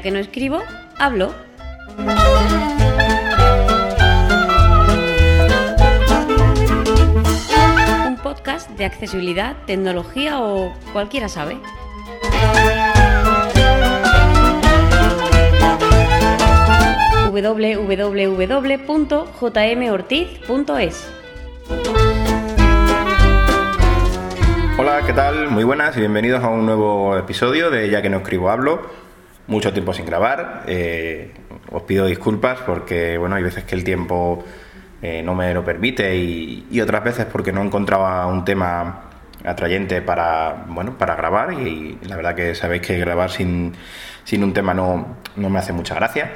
que no escribo, hablo. Un podcast de accesibilidad, tecnología o cualquiera sabe. www.jmortiz.es Hola, ¿qué tal? Muy buenas y bienvenidos a un nuevo episodio de Ya que no escribo hablo. Mucho tiempo sin grabar. eh, os pido disculpas porque, bueno, hay veces que el tiempo eh, no me lo permite y, otras veces porque no encontraba un tema atrayente para, bueno, para grabar y, la verdad que sabéis que grabar sin, sin un tema no, no me hace mucha gracia.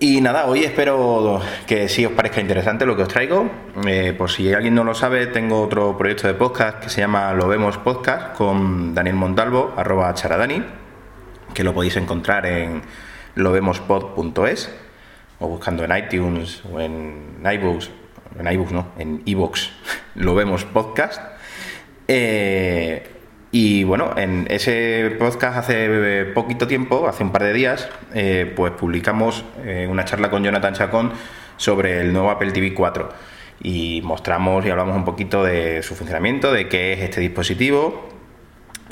Y nada, hoy espero que sí os parezca interesante lo que os traigo. Eh, por si alguien no lo sabe, tengo otro proyecto de podcast que se llama Lo Vemos Podcast con Daniel Montalvo, arroba charadani, que lo podéis encontrar en lovemospod.es o buscando en iTunes o en iBooks, en iBooks no, en iBooks, Lo Vemos Podcast. Eh, y bueno, en ese podcast hace poquito tiempo, hace un par de días, eh, pues publicamos eh, una charla con Jonathan Chacón sobre el nuevo Apple TV 4 y mostramos y hablamos un poquito de su funcionamiento, de qué es este dispositivo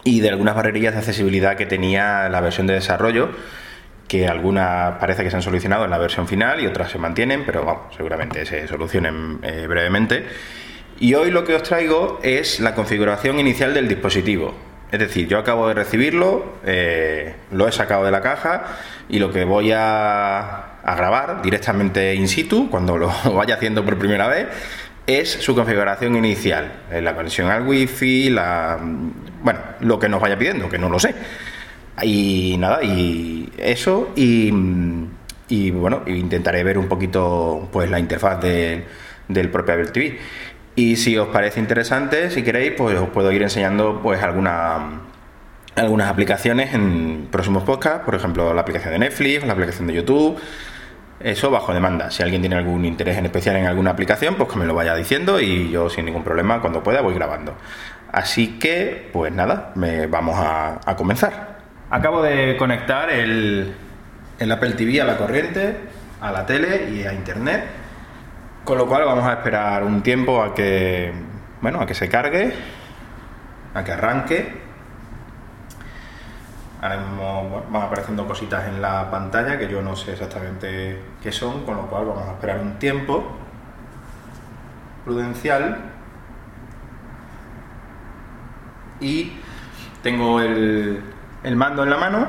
y de algunas barrerillas de accesibilidad que tenía la versión de desarrollo, que algunas parece que se han solucionado en la versión final y otras se mantienen, pero vamos, seguramente se solucionen eh, brevemente. Y hoy lo que os traigo es la configuración inicial del dispositivo. Es decir, yo acabo de recibirlo, eh, lo he sacado de la caja y lo que voy a, a grabar directamente in situ, cuando lo vaya haciendo por primera vez, es su configuración inicial. Eh, La conexión al wifi, la, bueno, lo que nos vaya pidiendo, que no lo sé. Y nada, y eso, y, y bueno, intentaré ver un poquito pues la interfaz de- del propio Apple TV. Y si os parece interesante, si queréis, pues os puedo ir enseñando pues alguna, algunas aplicaciones en próximos podcasts, por ejemplo la aplicación de Netflix, la aplicación de YouTube, eso bajo demanda. Si alguien tiene algún interés en especial en alguna aplicación, pues que me lo vaya diciendo y yo sin ningún problema cuando pueda voy grabando. Así que, pues nada, me, vamos a, comenzar. Acabo de conectar el, el Apple TV a la corriente, a la tele y a internet. Con lo cual vamos a esperar un tiempo a que, bueno, a que se cargue, a que arranque. Ahora mismo van apareciendo cositas en la pantalla que yo no sé exactamente qué son, con lo cual vamos a esperar un tiempo prudencial. Y tengo el, el mando en la mano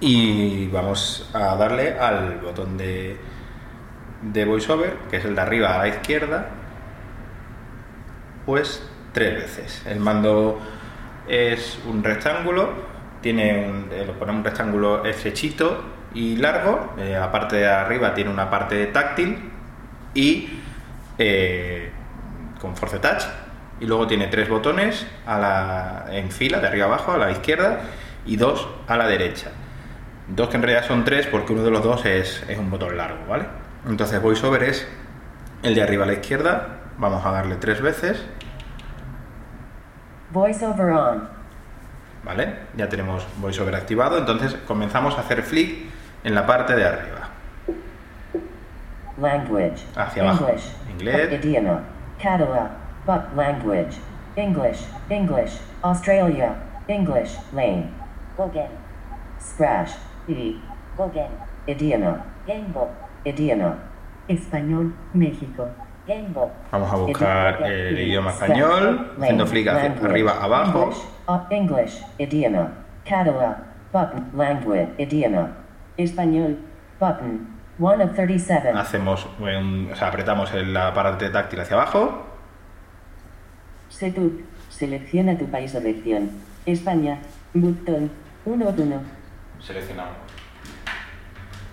y vamos a darle al botón de, de VoiceOver, que es el de arriba a la izquierda, pues tres veces. El mando es un rectángulo, tiene un, eh, lo ponemos un rectángulo estrechito y largo, eh, la parte de arriba tiene una parte táctil y eh, con Force Touch y luego tiene tres botones a la, en fila, de arriba abajo, a la izquierda y dos a la derecha. Dos que en realidad son tres porque uno de los dos es, es un botón largo, ¿vale? Entonces VoiceOver es el de arriba a la izquierda, vamos a darle tres veces, Voiceover on. ¿vale? Ya tenemos VoiceOver activado, entonces comenzamos a hacer flick en la parte de arriba. Language. Hacia abajo. English. Inglés. Idioma. Catalan. But language. English. English. Australia. English. Lane. Google. Scratch. I. Google. Idioma. Gamebook. Idioma. Español. México. Vamos a buscar el idioma español, haciendo flick hacia arriba, abajo. English. Up English. Idioma. Catalan. Button. Language. Idioma. Español. Button. One of 37. Hacemos un- o sea, apretamos la parte táctil hacia abajo, Setup. Selecciona tu país o región. España. Botón. 1 1. seleccionamos.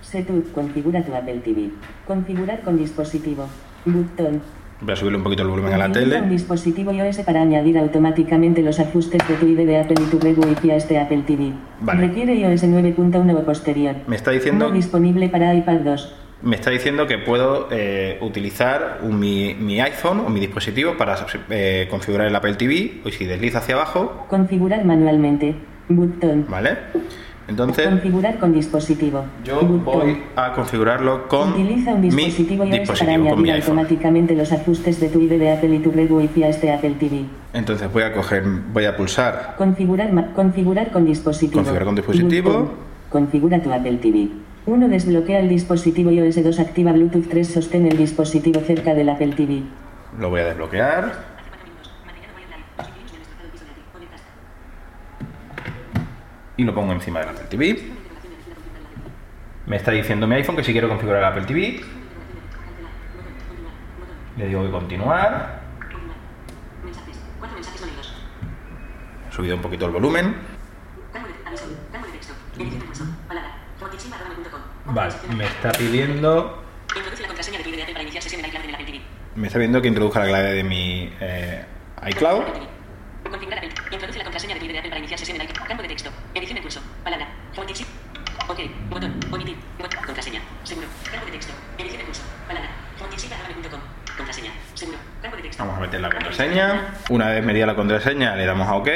Setup. Configura tu Apple TV. Configurar con dispositivo. Botón. Voy a subirle un poquito el volumen a la Configura un tele. dispositivo iOS para añadir automáticamente los ajustes de tu ID de Apple y tu red Wi-Fi a este Apple TV. Vale. Requiere iOS 9.1 o posterior. Me está diciendo- No disponible para iPad 2. Me está diciendo que puedo eh, utilizar un- mi, mi iPhone o mi dispositivo para eh, configurar el Apple TV. Y si deslizo hacia abajo, Configurar manualmente. Botón. ¿vale? Entonces, Configurar con dispositivo. yo voy a configurarlo con Utiliza un mi dispositivo iOS para dispositivo, mi añadir automáticamente los ajustes de tu ID de Apple y tu red Wi-Fi a este Apple TV. Entonces voy a coger, voy a pulsar Configurar, configurar con dispositivo. Configurar con dispositivo. Botón. Configura tu Apple TV. 1. Desbloquea el dispositivo iOS 2. Activa Bluetooth 3. Sostén el dispositivo cerca del Apple TV. Lo voy a desbloquear. Y lo pongo encima del Apple TV. Me está diciendo mi iPhone que si quiero configurar el Apple TV. Le digo que continuar. He subido un poquito el volumen. Vale, me está pidiendo. Me está pidiendo que introduzca la clave de mi eh, iCloud. Introduce la contraseña de Apple para iniciar sesión en iCloud. Campo de texto. Edición en curso. Palabra. Fontici. Ok. Botón. Omitir. Botón. Contraseña. Seguro. Campo de texto. Edición en curso. Palabra. Fontici.com. Contraseña. Seguro. Campo de texto. Vamos a meter la contraseña. Una vez medida la contraseña, le damos a OK.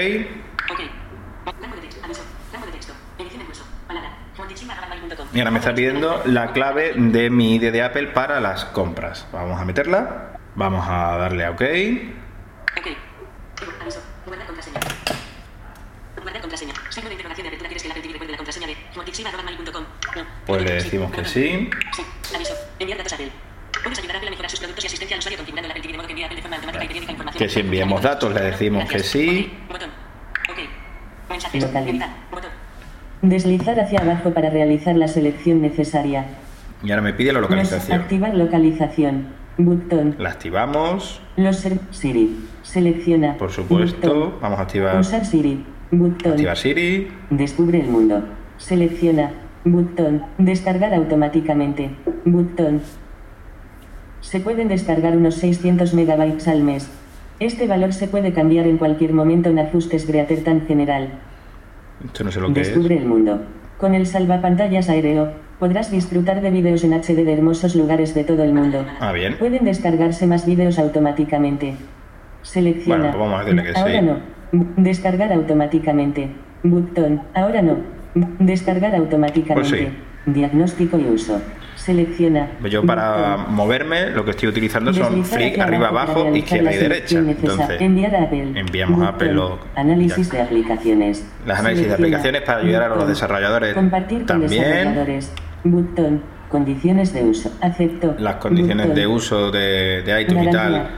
Y ahora me está pidiendo la clave de mi ID de Apple para las compras. Vamos a meterla. Vamos a darle a OK. Pues le decimos que sí. Sí. Aviso. Enviar datos a Apple. Puedes ayudar a Apple a mejorar sus productos y asistencia al usuario configurando el Apple TV de modo que envíe a Apple de forma automática y periódica información. Que si enviemos datos, le decimos que sí. Ok. Botón. Ok. Mensajes. Localiza. Editar. Botón. Deslizar hacia abajo para realizar la selección necesaria. Y ahora me pide la localización. activar localización. Botón. La activamos. Los ser- Siri. Selecciona. Por supuesto. Vamos a activar, Usar Siri. Botón. activar Siri. Descubre el mundo. Selecciona. Botón. Descargar automáticamente. Botón. Se pueden descargar unos 600 megabytes al mes. Este valor se puede cambiar en cualquier momento en ajustes Greater tan general. Esto no sé lo que es. Descubre el mundo. Con el salvapantallas aéreo, podrás disfrutar de vídeos en HD de hermosos lugares de todo el mundo. Ah, bien. Pueden descargarse más vídeos automáticamente. Selecciona. Bueno, pues vamos a decirle que Ahora sí. no. Descargar automáticamente. Botón. Ahora no. Descargar automáticamente. Pues sí. Diagnóstico y uso. Selecciona. Yo para moverme lo que estoy utilizando son flick arriba, abajo, izquierda y derecha. Entonces, enviar a Apple. enviamos a Apple Botón. lo- Análisis de aplicaciones. Las análisis de aplicaciones para ayudar a los desarrolladores Compartir con también. desarrolladores. Botón. Condiciones de uso. Acepto. las condiciones de uso de, de iTunes y tal.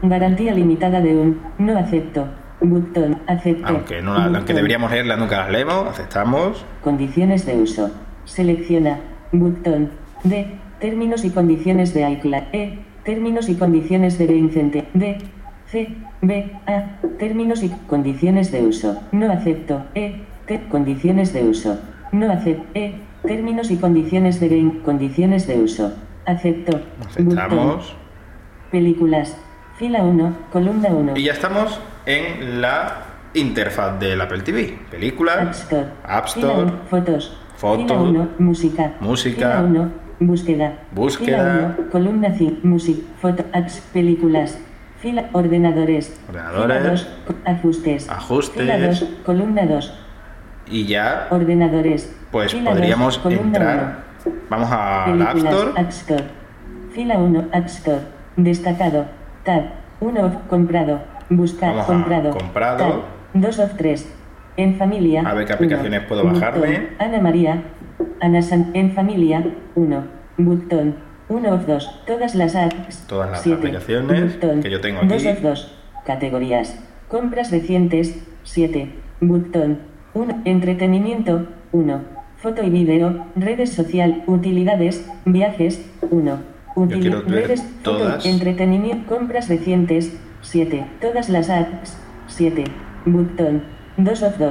Garantía. Limitada de un. No acepto. Botón. Acepto. Aunque, no, aunque deberíamos leerlas, nunca las leemos. Aceptamos. Condiciones de uso. Selecciona. Botón. D. Términos y condiciones de iCloud. E. Términos y condiciones de Vincente. D. C. B. A. Términos y condiciones de uso. No acepto. E. T. Condiciones de uso. No acepto. E. Términos y condiciones de Vin. Condiciones de uso. Acepto. Aceptamos. Películas. Fila 1. Columna 1. Y ya estamos en la interfaz del Apple TV. App Películas, Store. App Fila Store, fotos. Fotos. Fila 1, música. Música. Fila 1, búsqueda. Búsqueda. Fila 1, columna 5, música, foto, apps, películas. Fila, ordenadores. Ordenadores. Fila 2, ajustes. Ajustes. Fila 2, columna 2, y ya ordenadores. pues Fila podríamos 2, columna entrar. Vamos a la App Películas, Store. App Store. Fila 1, App Store. Destacado. Tab. 1 of comprado. Buscar. Vamos comprado. comprado. Tab. 2 of 3. En familia. A ver qué uno. aplicaciones puedo bajarme. Botón. Ana María. Ana San. En familia. 1. Botón. 1 of 2. Todas las apps. Todas las Siete. aplicaciones Botón. que yo tengo aquí. 2 of 2. Categorías. Compras recientes. 7. Botón. 1. Entretenimiento. 1. Foto y vídeo, redes social, utilidades, viajes, 1. quiero ver redes, foto, todas. entretenimiento, compras recientes, 7. Todas las apps, 7. Botón, 2 of 2.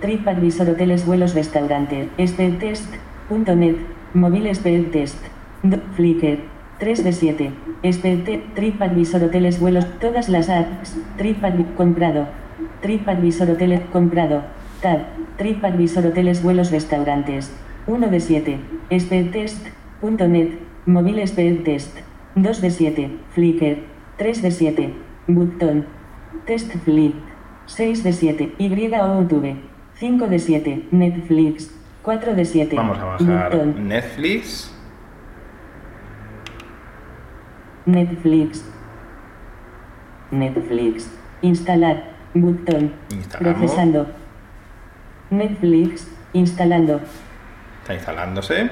TripAdvisor Hoteles Vuelos Restaurante. Speedtest.net Móvil Speedtest Do- Flickr. 3 de 7 Speedtest TripAdvisor Hoteles Vuelos. Todas las apps. TripAdvisor Comprado. TripAdvisor Hoteles Comprado. Tab. TripAdvisor Hoteles Vuelos Restaurantes. 1 de 7 Speedtest.net Móvil Speedtest 2 de 7 Flickr. 3 de 7 Button Test Flip 6 de 7. Y o YouTube. 5 de 7. Netflix. 4 de 7. Vamos a bajar Button. Netflix. Netflix. Netflix. Instalar. Botón. Procesando. Netflix. Instalando. Está instalándose.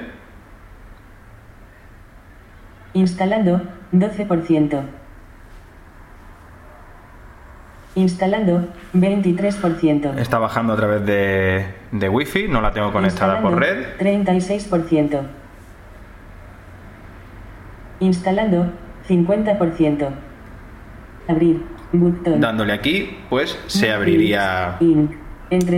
Instalando. 12%. Instalando. 23%. Está bajando a través de, de Wi-Fi, no la tengo conectada por red. Instalando, 36%. Instalando 50%. Abrir. Botón. Dándole aquí, pues se abriría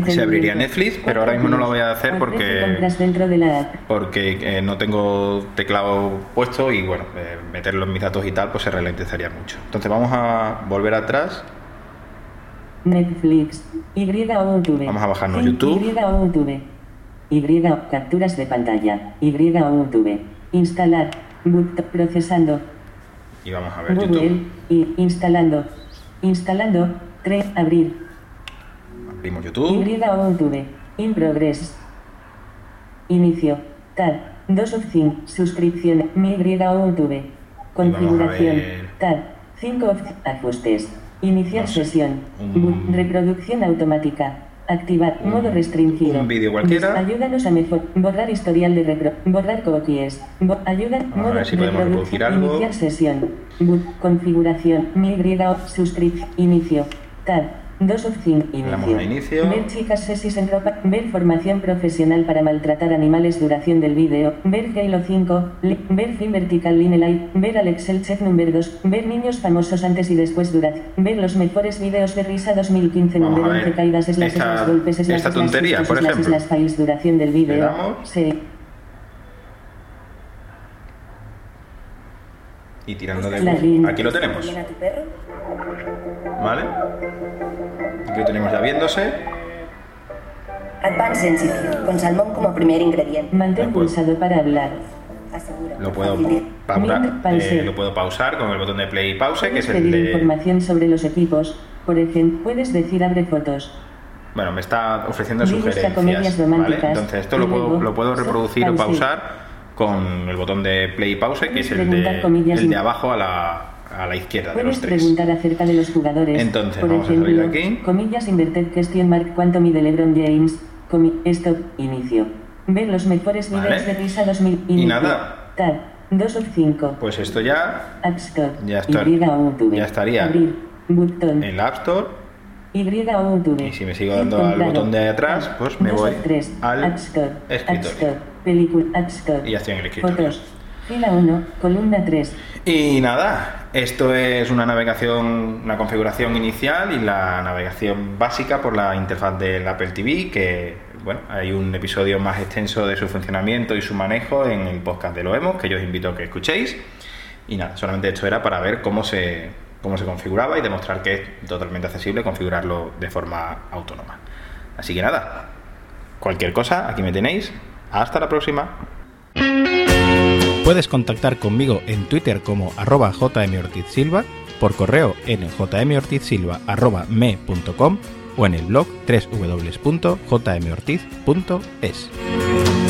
se abriría Netflix, pero ahora mismo no lo voy a hacer porque compras dentro de la app. porque eh, no tengo teclado puesto y bueno, eh, meterlo en mis datos y tal, pues se ralentizaría mucho. Entonces vamos a volver atrás. Netflix. Y o YouTube. Vamos a bajarnos YouTube. Y o YouTube. Y capturas de pantalla. Y o YouTube. Instalar. Boot- procesando. Y vamos a ver Google. YouTube. Y instalando. Instalando. 3. Abrir. Abrimos YouTube. Y o YouTube. In progress. Inicio. Tab. 2 of 5. Suscripción. Mi o YouTube. Configuración. Tab. 5 of Ajustes. Iniciar sesión. Un- Reproducción automática. Activar. Un- modo restringido. un vídeo cualquiera. Ayúdanos a mejor. Borrar historial de repro. Borrar cookies. Bo- ayuda. Vamos a modo ver si podemos reproducir algo. Iniciar sesión. Bu- configuración. Mi o suscripción. Inicio. Tab. 2 of 5. Le damos a inicio. Ver chicas sesis en ropa. Ver formación profesional para maltratar animales. Duración del vídeo. Ver Halo 5. li- ver Film Vertical Line Light. Ver Alex el Chef número 2. Ver niños famosos antes y después duración. Ver los mejores vídeos de risa 2015 Vamos número a ver 11 caídas slash esta- golpes slash esta tontería, por ejemplo. slash duración del vídeo. damos. Y tirando de. Aquí lo tenemos. ¿Bien a tu perro? ¿Vale? Aquí lo tenemos ya viéndose. Advanced Sensitive, con salmón como primer ingrediente. mantén pulsado para hablar. Lo puedo, pausar, eh, lo puedo pausar con el botón de play y pause, que es el pedir de... información sobre los equipos. Por ejemplo, puedes decir abre fotos. Bueno, me está ofreciendo sugerencias. Entonces esto lo Y puedo, luego, lo puedo reproducir o pausar con el botón de play y pause, que es el de, el de y- abajo a la, a la izquierda de los tres. preguntar acerca de los jugadores. Entonces, Por vamos a salir ejemplo, aquí. comillas inverted question mark cuánto mide LeBron James. Comi stop, inicio. Ver los mejores Vale. videos de risa 2000. Y inicio. nada. Tab. 2 of 5. Pues esto ya App Store. Ya está- Y estaría Abrir. Botón. en la App Store. Y o. Y si me sigo dando al botón de atrás, pues me voy al App Store. App escritorio. Store. Película. Store. Y en el escritorio. Fotos. Fila 1. Columna 3. Y nada, esto es una navegación, una configuración inicial y la navegación básica por la interfaz del Apple TV, que bueno, hay un episodio más extenso de su funcionamiento y su manejo en el podcast de Loemos, que yo os invito a que escuchéis. Y nada, solamente esto era para ver cómo se, cómo se configuraba y demostrar que es totalmente accesible configurarlo de forma autónoma. Así que nada, cualquier cosa, aquí me tenéis. Hasta la próxima. Puedes contactar conmigo en Twitter como arroba jmortizsilva, por correo en jmortizsilva.me.com o en el blog www.jmortiz.es.